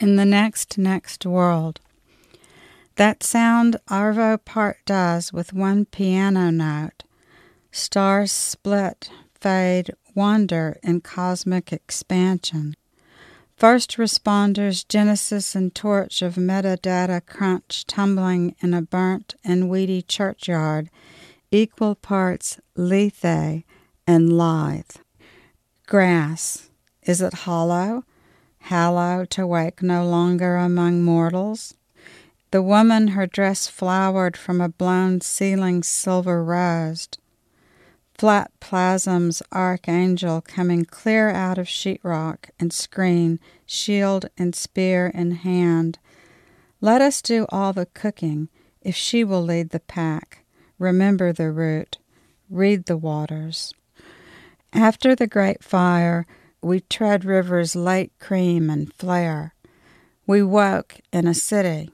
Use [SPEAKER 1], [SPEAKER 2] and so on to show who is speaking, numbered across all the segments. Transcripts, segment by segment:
[SPEAKER 1] in the next next world. That sound Arvo Part does with one piano note. Stars split, fade, wander in cosmic expansion. First responders, Genesis and torch of metadata crunch tumbling in a burnt and weedy churchyard, equal parts lethe and lithe. Grass, is it hollow? Hallow to wake no longer among mortals? The woman, her dress flowered from a blown ceiling silver rosed. Flat plasm's archangel coming clear out of sheetrock and screen, shield and spear in hand. Let us do all the cooking if she will lead the pack. Remember the route, read the waters. After the great fire, we tread rivers late cream and flare. We woke in a city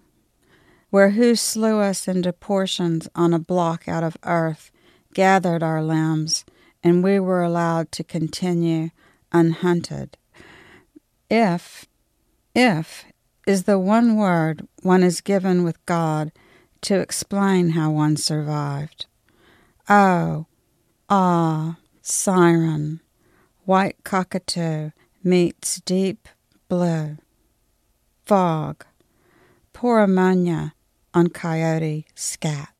[SPEAKER 1] where who slew us into portions on a block out of earth, gathered our limbs, and we were allowed to continue unhunted. If, if, is the one word one is given with God to explain how one survived. Oh, ah, siren, white cockatoo meets deep blue. Fog, poor ammonia on coyote scat.